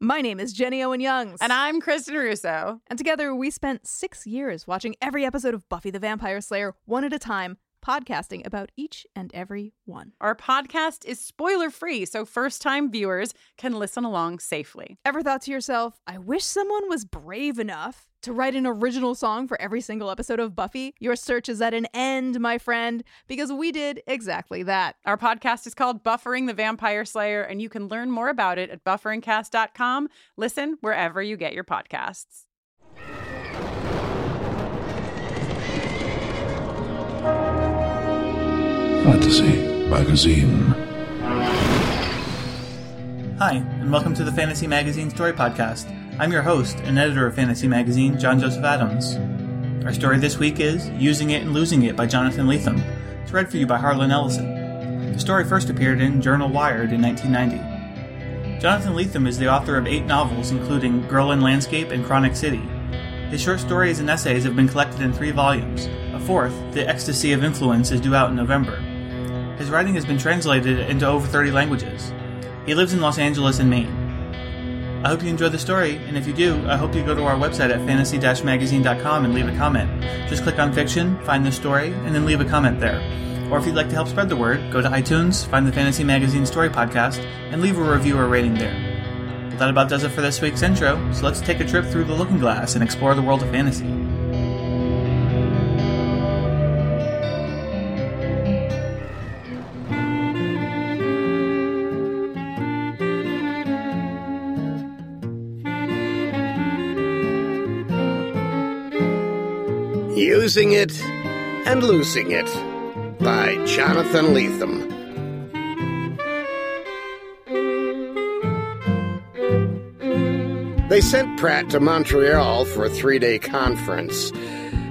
My name is Jenny Owen Youngs. And I'm Kristin Russo. And together we spent six years watching every episode of Buffy the Vampire Slayer one at a time, podcasting about each and every one. Our podcast is spoiler free, so first time viewers can listen along safely. Ever thought to yourself, I wish someone was brave enough to write an original song for every single episode of Buffy? Your search is at an end, my friend, because we did exactly that. Our podcast is called Buffering the Vampire Slayer, and you can learn more about it at bufferingcast.com. Listen wherever you get your podcasts. Fantasy Magazine. Hi, and welcome to the Fantasy Magazine Story Podcast. I'm your host and editor of Fantasy Magazine, John Joseph Adams. Our story this week is Using It and Losing It by Jonathan Lethem. It's read for you by Harlan Ellison. The story first appeared in Journal Wired in 1990. Jonathan Lethem is the author of eight novels, including Girl in Landscape and Chronic City. His short stories and essays have been collected in three volumes. A fourth, The Ecstasy of Influence, is due out in November. His writing has been translated into over 30 languages. He lives in Los Angeles and Maine. I hope you enjoyed the story, and if you do, I hope you go to our website at fantasy-magazine.com and leave a comment. Just click on fiction, find the story, and then leave a comment there. Or if you'd like to help spread the word, go to iTunes, find the Fantasy Magazine Story Podcast, and leave a review or rating there. Well, that about does it for this week's intro, so let's take a trip through the looking glass and explore the world of fantasy. Using It and Losing It by Jonathan Lethem. They sent Pratt to Montreal for a three day conference.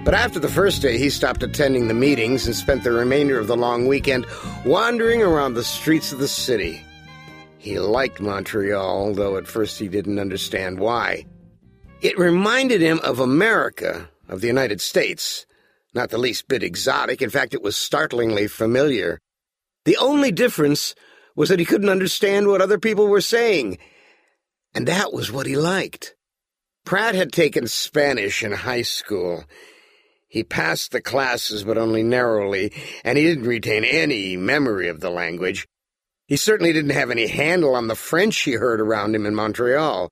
But after the first day, he stopped attending the meetings and spent the remainder of the long weekend wandering around the streets of the city. He liked Montreal, though at first he didn't understand why. It reminded him of America, of the United States. Not the least bit exotic. In fact, it was startlingly familiar. The only difference was that he couldn't understand what other people were saying. And that was what he liked. Pratt had taken Spanish in high school. He passed the classes, but only narrowly, and he didn't retain any memory of the language. He certainly didn't have any handle on the French he heard around him in Montreal.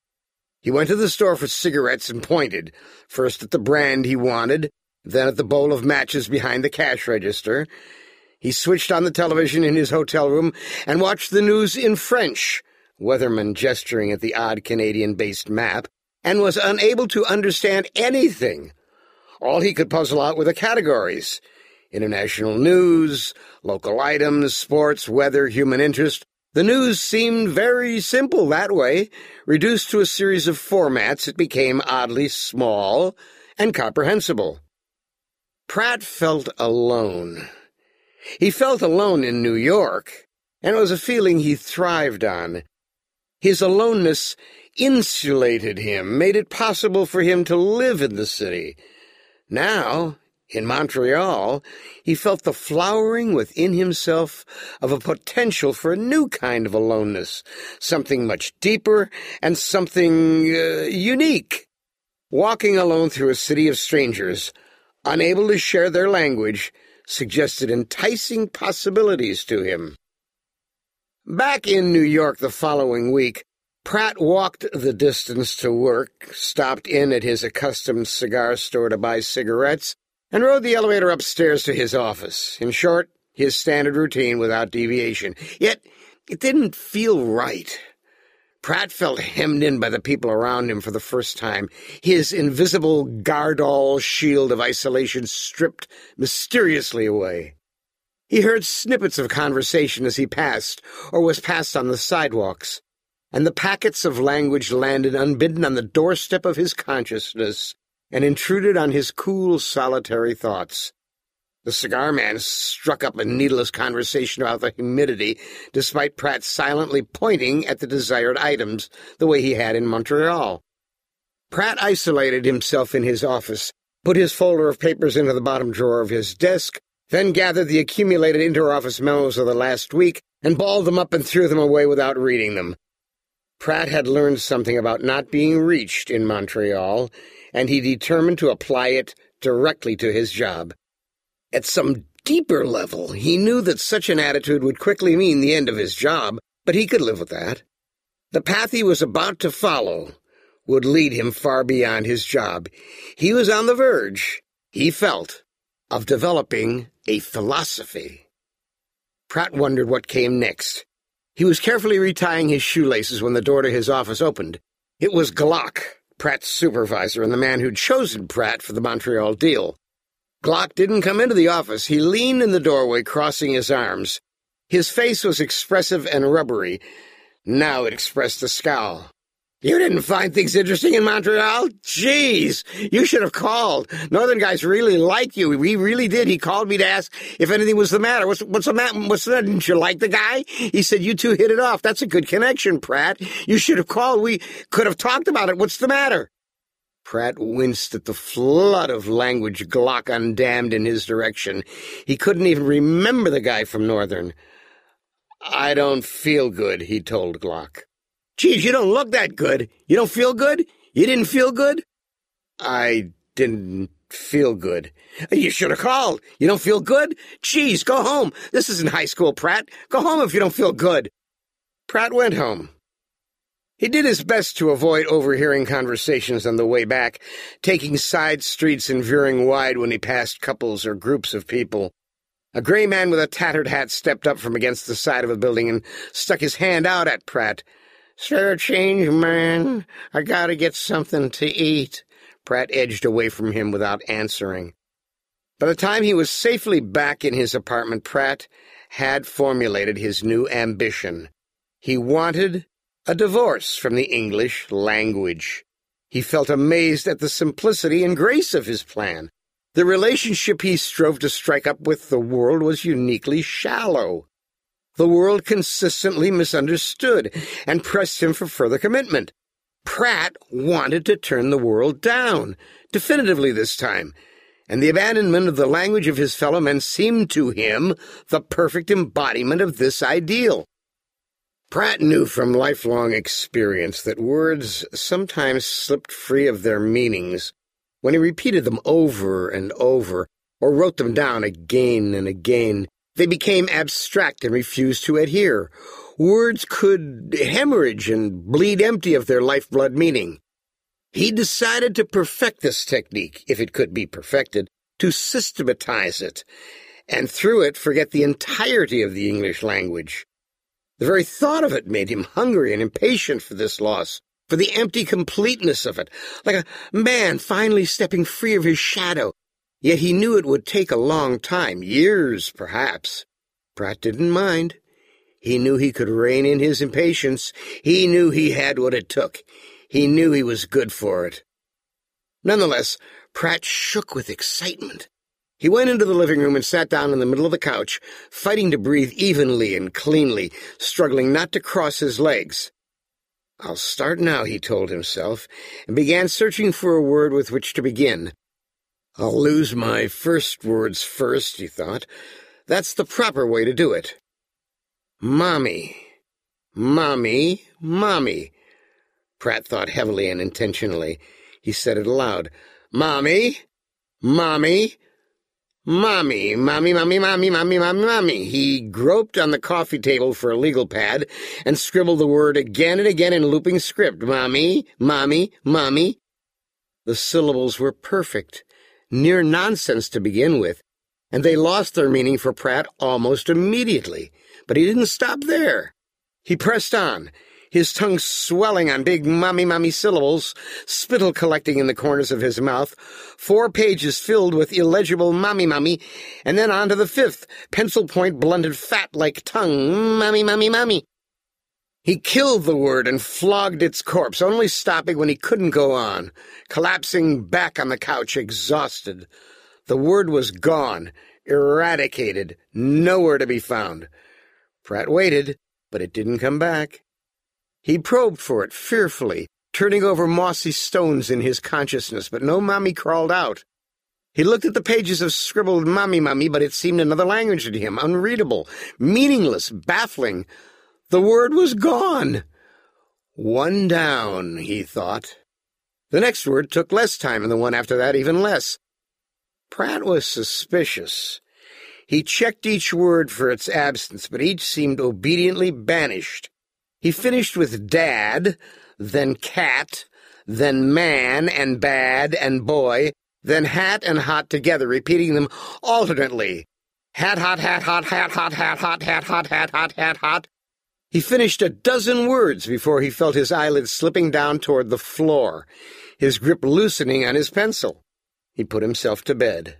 He went to the store for cigarettes and pointed, first at the brand he wanted, then at the bowl of matches behind the cash register. He switched on the television in his hotel room and watched the news in French, Weatherman gesturing at the odd Canadian-based map, and was unable to understand anything. All he could puzzle out were the categories. International news, local items, sports, weather, human interest. The news seemed very simple that way. Reduced to a series of formats, it became oddly small and comprehensible. Pratt felt alone. He felt alone in New York, and it was a feeling he thrived on. His aloneness insulated him, made it possible for him to live in the city. Now, in Montreal, he felt the flowering within himself of a potential for a new kind of aloneness, something much deeper and something uh, unique. Walking alone through a city of strangers, unable to share their language, suggested enticing possibilities to him. Back in New York the following week, Pratt walked the distance to work, stopped in at his accustomed cigar store to buy cigarettes, and rode the elevator upstairs to his office. In short, his standard routine without deviation. Yet, it didn't feel right. Pratt felt hemmed in by the people around him for the first time, his invisible Gardol shield of isolation stripped mysteriously away. He heard snippets of conversation as he passed, or was passed on the sidewalks, and the packets of language landed unbidden on the doorstep of his consciousness and intruded on his cool, solitary thoughts. The cigar man struck up a needless conversation about the humidity, despite Pratt silently pointing at the desired items, the way he had in Montreal. Pratt isolated himself in his office, put his folder of papers into the bottom drawer of his desk, then gathered the accumulated inter-office memos of the last week and balled them up and threw them away without reading them. Pratt had learned something about not being reached in Montreal, and he determined to apply it directly to his job. At some deeper level, he knew that such an attitude would quickly mean the end of his job, but he could live with that. The path he was about to follow would lead him far beyond his job. He was on the verge, he felt, of developing a philosophy. Pratt wondered what came next. He was carefully retying his shoelaces when the door to his office opened. It was Glock, Pratt's supervisor and the man who'd chosen Pratt for the Montreal deal. Glock didn't come into the office. He leaned in the doorway, crossing his arms. His face was expressive and rubbery. Now it expressed a scowl. You didn't find things interesting in Montreal? Jeez, you should have called. Northern guys really like you. He really did. He called me to ask if anything was the matter. What's, what's the matter? What's the Didn't you like the guy? He said you two hit it off. That's a good connection, Pratt. You should have called. We could have talked about it. What's the matter? Pratt winced at the flood of language Glock undammed in his direction. He couldn't even remember the guy from Northern. I don't feel good, he told Glock. Geez, you don't look that good. You don't feel good? You didn't feel good? I didn't feel good. You should have called. You don't feel good? Geez, go home. This isn't high school, Pratt. Go home if you don't feel good. Pratt went home. He did his best to avoid overhearing conversations on the way back, taking side streets and veering wide when he passed couples or groups of people. A gray man with a tattered hat stepped up from against the side of a building and stuck his hand out at Pratt. Spare change, man. I gotta get something to eat. Pratt edged away from him without answering. By the time he was safely back in his apartment, Pratt had formulated his new ambition. He wanted a divorce from the English language. He felt amazed at the simplicity and grace of his plan. The relationship he strove to strike up with the world was uniquely shallow. The world consistently misunderstood and pressed him for further commitment. Pratt wanted to turn the world down, definitively this time, and the abandonment of the language of his fellow men seemed to him the perfect embodiment of this ideal. Pratt knew from lifelong experience that words sometimes slipped free of their meanings when he repeated them over and over, or wrote them down again and again. They became abstract and refused to adhere. Words could hemorrhage and bleed empty of their lifeblood meaning. He decided to perfect this technique, if it could be perfected, to systematize it, and through it forget the entirety of the English language. The very thought of it made him hungry and impatient for this loss, for the empty completeness of it, like a man finally stepping free of his shadow. Yet he knew it would take a long time, years perhaps. Pratt didn't mind. He knew he could rein in his impatience. He knew he had what it took. He knew he was good for it. Nonetheless, Pratt shook with excitement. He went into the living room and sat down in the middle of the couch, fighting to breathe evenly and cleanly, struggling not to cross his legs. I'll start now, he told himself, and began searching for a word with which to begin. I'll lose my first words first, he thought. That's the proper way to do it. Mommy. Mommy. Mommy. Pratt thought heavily and intentionally. He said it aloud. Mommy. Mommy. Mommy, mommy, mommy, mommy, mommy, mommy, mommy. He groped on the coffee table for a legal pad and scribbled the word again and again in looping script. Mommy, mommy, mommy. The syllables were perfect near nonsense to begin with, and they lost their meaning for Pratt almost immediately. But he didn't stop there. He pressed on, his tongue swelling on big mummy mummy syllables, spittle collecting in the corners of his mouth, four pages filled with illegible mummy mummy, and then on to the fifth, pencil point blunted fat like tongue, mummy mummy mummy. He killed the word and flogged its corpse, only stopping when he couldn't go on, collapsing back on the couch, exhausted. The word was gone, eradicated, nowhere to be found. Pratt waited, but it didn't come back. He probed for it fearfully, turning over mossy stones in his consciousness, but no mummy crawled out. He looked at the pages of scribbled mummy mummy, but it seemed another language to him, unreadable, meaningless, baffling. The word was gone. One down, he thought. The next word took less time, and the one after that even less. Pratt was suspicious. He checked each word for its absence, but each seemed obediently banished. He finished with dad, then cat, then man and bad and boy, then hat and hot together, repeating them alternately. Hat, hot, hat, hot, hat, hot, hat, hot, hat, hot, hat, hot, hat, hot. He finished a dozen words before he felt his eyelids slipping down toward the floor, his grip loosening on his pencil. He put himself to bed.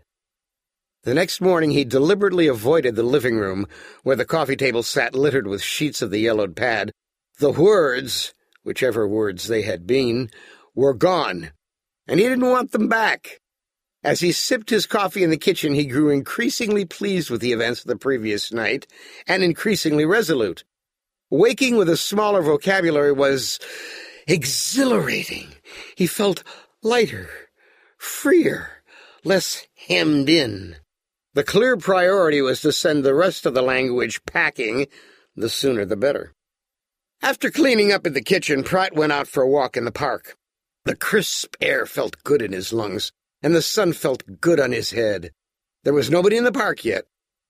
The next morning he deliberately avoided the living room, where the coffee table sat littered with sheets of the yellowed pad. The words, whichever words they had been, were gone, and he didn't want them back. As he sipped his coffee in the kitchen, he grew increasingly pleased with the events of the previous night, and increasingly resolute. Waking with a smaller vocabulary was exhilarating. He felt lighter, freer, less hemmed in. The clear priority was to send the rest of the language packing, the sooner the better. After cleaning up in the kitchen, Pratt went out for a walk in the park. The crisp air felt good in his lungs, and the sun felt good on his head. There was nobody in the park yet,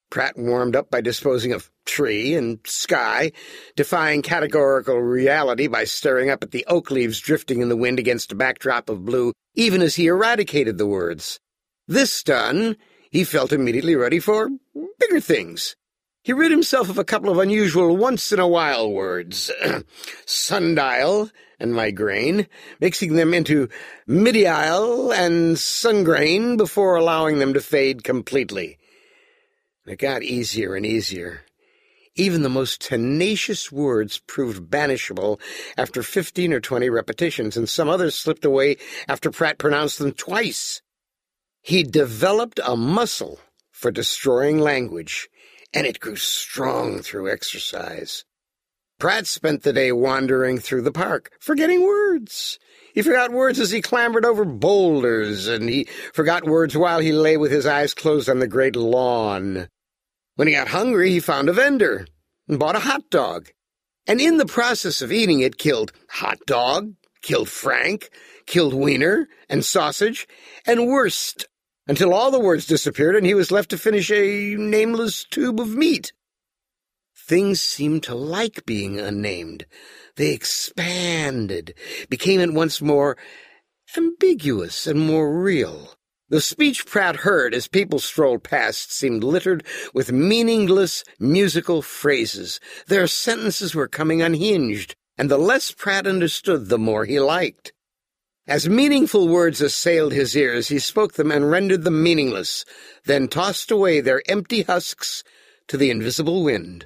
Pratt warmed up by disposing of tree and sky, defying categorical reality by staring up at the oak leaves drifting in the wind against a backdrop of blue, even as he eradicated the words. This done, he felt immediately ready for bigger things. He rid himself of a couple of unusual once-in-a-while words, sundial and migraine, mixing them into midial and sungrain before allowing them to fade completely. It got easier and easier. Even the most tenacious words proved banishable after fifteen or twenty repetitions, and some others slipped away after Pratt pronounced them twice. He developed a muscle for destroying language, and it grew strong through exercise. Pratt spent the day wandering through the park, forgetting words. He forgot words as he clambered over boulders, and he forgot words while he lay with his eyes closed on the great lawn. When he got hungry, he found a vendor and bought a hot dog. And in the process of eating it, killed hot dog, killed Frank, killed wiener and sausage, and wurst, until all the words disappeared and he was left to finish a nameless tube of meat. Things seemed to like being unnamed. They expanded, became at once more ambiguous and more real. The speech Pratt heard as people strolled past seemed littered with meaningless musical phrases. Their sentences were coming unhinged, and the less Pratt understood, the more he liked. As meaningful words assailed his ears, he spoke them and rendered them meaningless, then tossed away their empty husks to the invisible wind.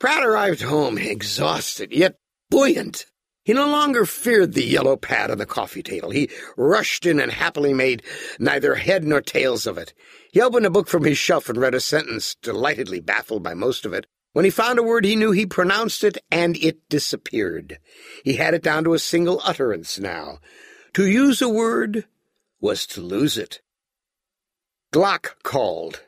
Pratt arrived home exhausted, yet buoyant. He no longer feared the yellow pad on the coffee table. He rushed in and happily made neither head nor tails of it. He opened a book from his shelf and read a sentence, delightedly baffled by most of it. When he found a word he knew, he pronounced it, and it disappeared. He had it down to a single utterance now. To use a word was to lose it. Glock called.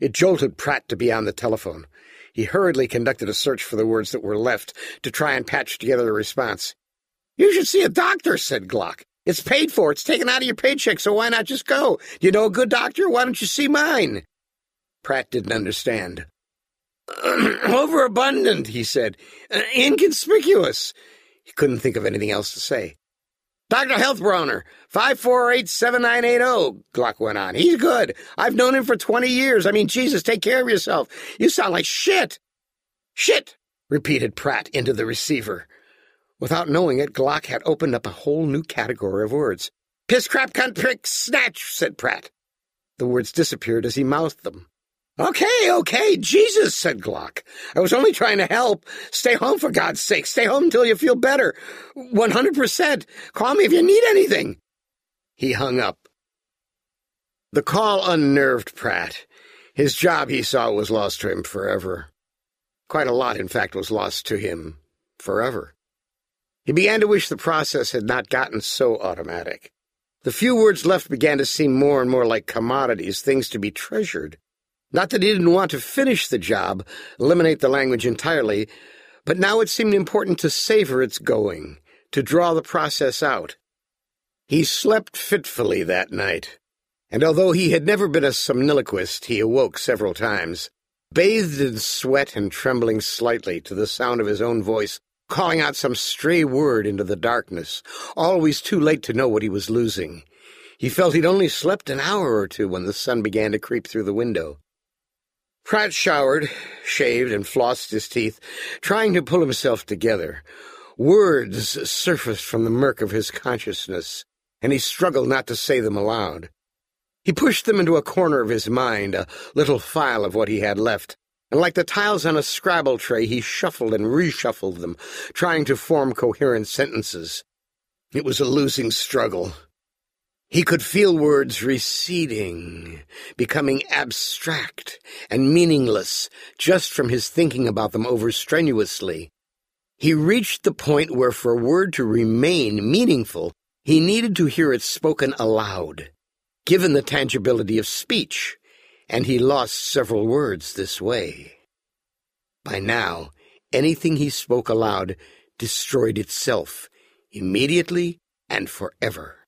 It jolted Pratt to be on the telephone. He hurriedly conducted a search for the words that were left to try and patch together a response. You should see a doctor, said Glock. It's paid for. It's taken out of your paycheck, so why not just go? You know a good doctor? Why don't you see mine? Pratt didn't understand. Overabundant, he said. Uh, inconspicuous. He couldn't think of anything else to say. Dr. Healthbrunner, 548-7980, Glock went on. He's good. I've known him for 20 years. I mean, Jesus, take care of yourself. You sound like shit. Shit, repeated Pratt into the receiver. Without knowing it, Glock had opened up a whole new category of words. Piss, crap, cunt, prick, snatch, said Pratt. The words disappeared as he mouthed them. Okay, okay, Jesus, said Glock. I was only trying to help. Stay home, for God's sake. Stay home until you feel better. 100%. Call me if you need anything. He hung up. The call unnerved Pratt. His job, he saw, was lost to him forever. Quite a lot, in fact, was lost to him forever. He began to wish the process had not gotten so automatic. The few words left began to seem more and more like commodities, things to be treasured. Not that he didn't want to finish the job, eliminate the language entirely, but now it seemed important to savor its going, to draw the process out. He slept fitfully that night, and although he had never been a somniloquist, he awoke several times, bathed in sweat and trembling slightly to the sound of his own voice calling out some stray word into the darkness, always too late to know what he was losing. He felt he'd only slept an hour or two when the sun began to creep through the window. Pratt showered, shaved, and flossed his teeth, trying to pull himself together. Words surfaced from the murk of his consciousness, and he struggled not to say them aloud. He pushed them into a corner of his mind, a little file of what he had left, and like the tiles on a Scrabble tray, he shuffled and reshuffled them, trying to form coherent sentences. It was a losing struggle. He could feel words receding, becoming abstract and meaningless just from his thinking about them over strenuously. He reached the point where for a word to remain meaningful, he needed to hear it spoken aloud, given the tangibility of speech, and he lost several words this way. By now, anything he spoke aloud destroyed itself, immediately and forever.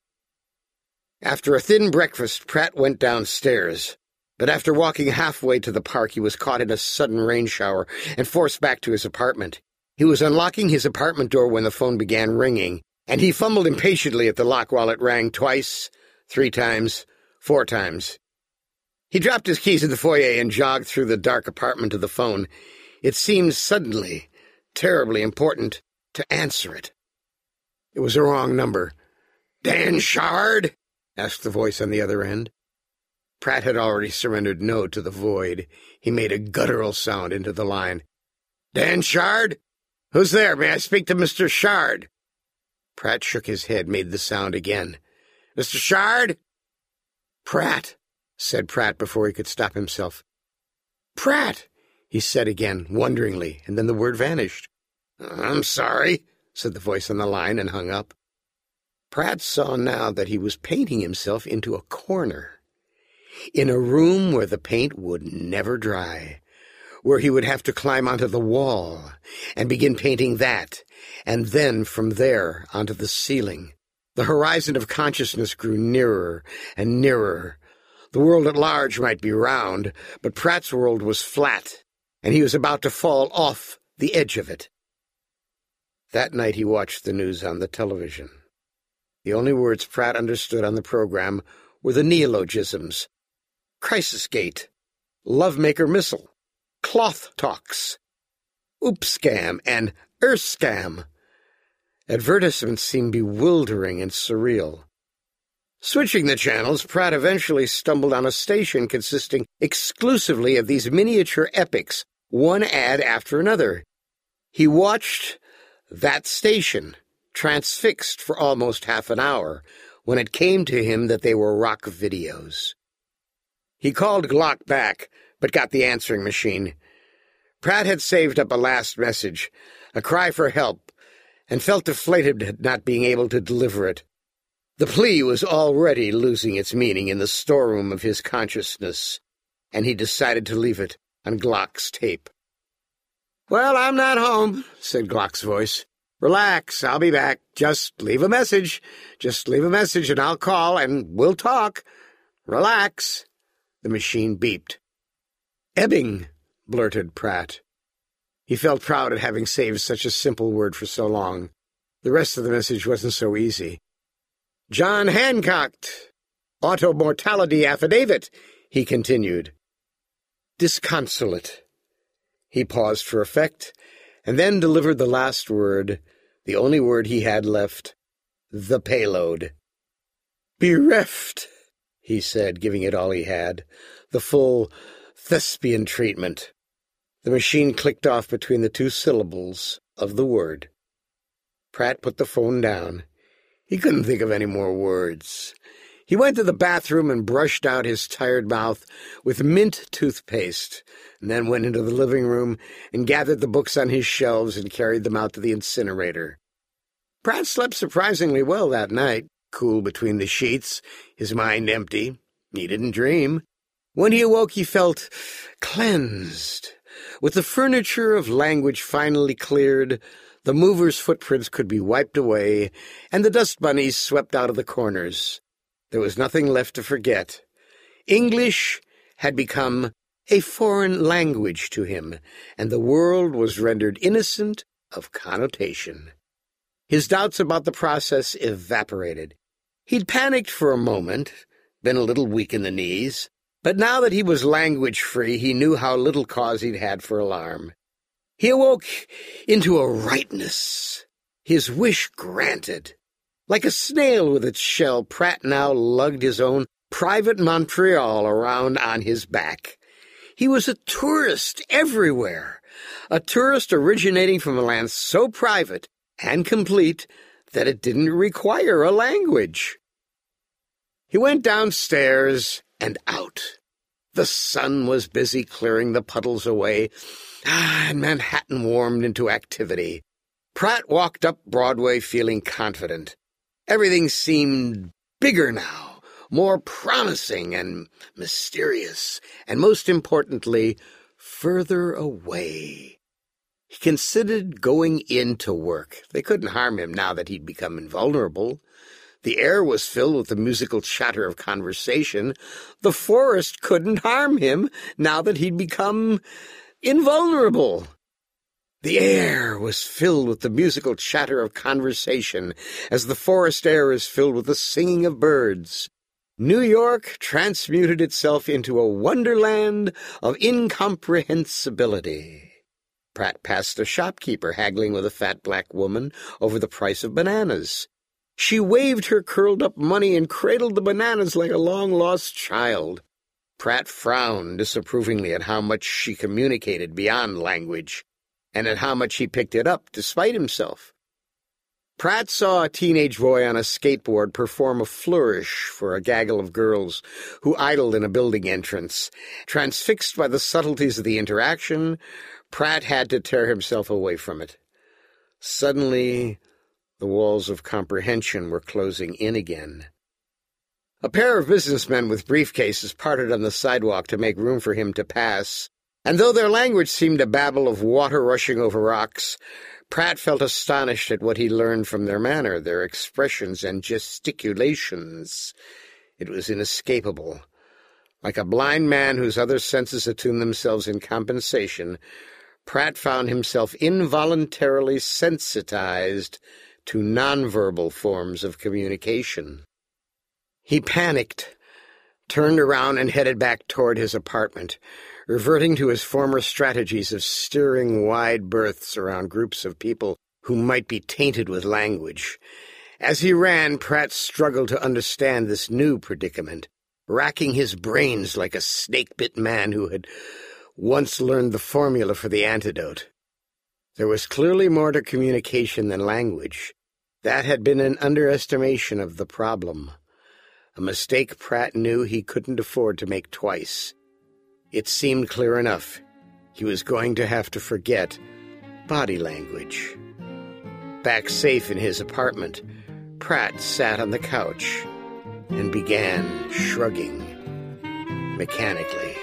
After a thin breakfast, Pratt went downstairs. But after walking halfway to the park, he was caught in a sudden rain shower and forced back to his apartment. He was unlocking his apartment door when the phone began ringing, and he fumbled impatiently at the lock while it rang twice, three times, four times. He dropped his keys in the foyer and jogged through the dark apartment to the phone. It seemed suddenly, terribly important, to answer it. It was a wrong number. Dan Shard? Asked the voice on the other end. Pratt had already surrendered no to the void. He made a guttural sound into the line. Dan Shard? Who's there? May I speak to Mr. Shard? Pratt shook his head, made the sound again. Mr. Shard? Pratt, said Pratt before he could stop himself. Pratt, he said again, wonderingly, and then the word vanished. I'm sorry, said the voice on the line and hung up. Pratt saw now that he was painting himself into a corner. In a room where the paint would never dry, where he would have to climb onto the wall and begin painting that, and then from there onto the ceiling. The horizon of consciousness grew nearer and nearer. The world at large might be round, but Pratt's world was flat, and he was about to fall off the edge of it. That night he watched the news on the television. The only words Pratt understood on the program were the neologisms Crisis Gate, Lovemaker Missile, Cloth Talks, Oopscam, and Earthscam. Advertisements seemed bewildering and surreal. Switching the channels, Pratt eventually stumbled on a station consisting exclusively of these miniature epics, one ad after another. He watched that station transfixed for almost half an hour when it came to him that they were rock videos. He called Glock back, but got the answering machine. Pratt had saved up a last message, a cry for help, and felt deflated at not being able to deliver it. The plea was already losing its meaning in the storeroom of his consciousness, and he decided to leave it on Glock's tape. Well, I'm not home, said Glock's voice. Relax, I'll be back. Just leave a message. Just leave a message and I'll call and we'll talk. Relax. The machine beeped. Ebbing, blurted Pratt. He felt proud at having saved such a simple word for so long. The rest of the message wasn't so easy. John Hancock, auto mortality affidavit, he continued. Disconsolate. He paused for effect, and then delivered the last word, the only word he had left the payload. Bereft, he said, giving it all he had, the full thespian treatment. The machine clicked off between the two syllables of the word. Pratt put the phone down. He couldn't think of any more words. He went to the bathroom and brushed out his tired mouth with mint toothpaste, and then went into the living room and gathered the books on his shelves and carried them out to the incinerator. Pratt slept surprisingly well that night, cool between the sheets, his mind empty. He didn't dream. When he awoke, he felt cleansed. With the furniture of language finally cleared, the mover's footprints could be wiped away, and the dust bunnies swept out of the corners. There was nothing left to forget. English had become a foreign language to him, and the world was rendered innocent of connotation. His doubts about the process evaporated. He'd panicked for a moment, been a little weak in the knees, but now that he was language free, he knew how little cause he'd had for alarm. He awoke into a rightness, his wish granted. Like a snail with its shell, Pratt now lugged his own private Montreal around on his back. He was a tourist everywhere, a tourist originating from a land so private and complete that it didn't require a language. He went downstairs and out. The sun was busy clearing the puddles away, ah, and Manhattan warmed into activity. Pratt walked up Broadway feeling confident. Everything seemed bigger now, more promising and mysterious, and most importantly, further away. He considered going in to work. They couldn't harm him now that he'd become invulnerable. The air was filled with the musical chatter of conversation. The forest couldn't harm him now that he'd become invulnerable. The air was filled with the musical chatter of conversation, as the forest air is filled with the singing of birds. New York transmuted itself into a wonderland of incomprehensibility. Pratt passed a shopkeeper haggling with a fat black woman over the price of bananas. She waved her curled up money and cradled the bananas like a long lost child. Pratt frowned disapprovingly at how much she communicated beyond language, and at how much he picked it up despite himself. Pratt saw a teenage boy on a skateboard perform a flourish for a gaggle of girls who idled in a building entrance. Transfixed by the subtleties of the interaction, Pratt had to tear himself away from it. Suddenly, the walls of comprehension were closing in again. A pair of businessmen with briefcases parted on the sidewalk to make room for him to pass, and though their language seemed a babble of water rushing over rocks, Pratt felt astonished at what he learned from their manner, their expressions and gesticulations. It was inescapable. Like a blind man whose other senses attune themselves in compensation, Pratt found himself involuntarily sensitized to nonverbal forms of communication. He panicked, turned around, and headed back toward his apartment, reverting to his former strategies of steering wide berths around groups of people who might be tainted with language. As he ran, Pratt struggled to understand this new predicament, racking his brains like a snake-bit man who had once learned the formula for the antidote. There was clearly more to communication than language. That had been an underestimation of the problem. A mistake Pratt knew he couldn't afford to make twice. It seemed clear enough. He was going to have to forget body language. Back safe in his apartment, Pratt sat on the couch and began shrugging mechanically.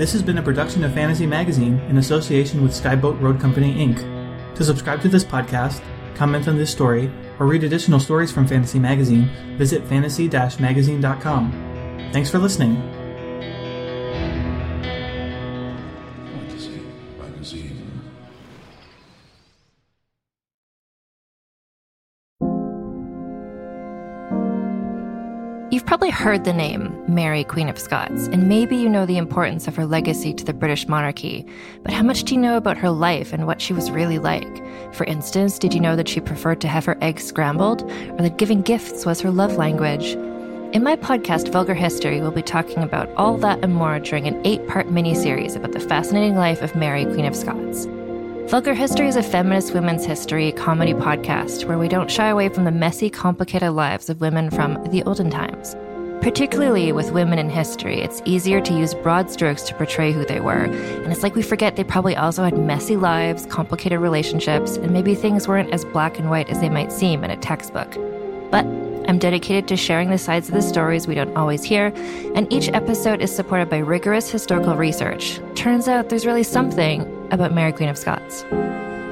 This has been a production of Fantasy Magazine in association with Skyboat Road Company, Inc. To subscribe to this podcast, comment on this story, or read additional stories from Fantasy Magazine, visit fantasy-magazine.com. Thanks for listening. Probably heard the name Mary, Queen of Scots, and maybe you know the importance of her legacy to the British monarchy. But how much do you know about her life and what she was really like? For instance, did you know that she preferred to have her eggs scrambled, or that giving gifts was her love language? In my podcast, Vulgar History, we'll be talking about all that and more during an eight part mini-series about the fascinating life of Mary, Queen of Scots. Vulgar History is a feminist women's history comedy podcast where we don't shy away from the messy, complicated lives of women from the olden times. Particularly with women in history, it's easier to use broad strokes to portray who they were, and it's like we forget they probably also had messy lives, complicated relationships, and maybe things weren't as black and white as they might seem in a textbook. But I'm dedicated to sharing the sides of the stories we don't always hear, and each episode is supported by rigorous historical research. Turns out there's really something about Mary Queen of Scots.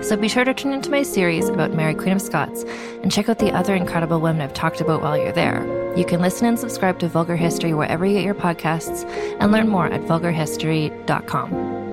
So be sure to tune into my series about Mary Queen of Scots and check out the other incredible women I've talked about while you're there. You can listen and subscribe to Vulgar History wherever you get your podcasts and learn more at vulgarhistory.com.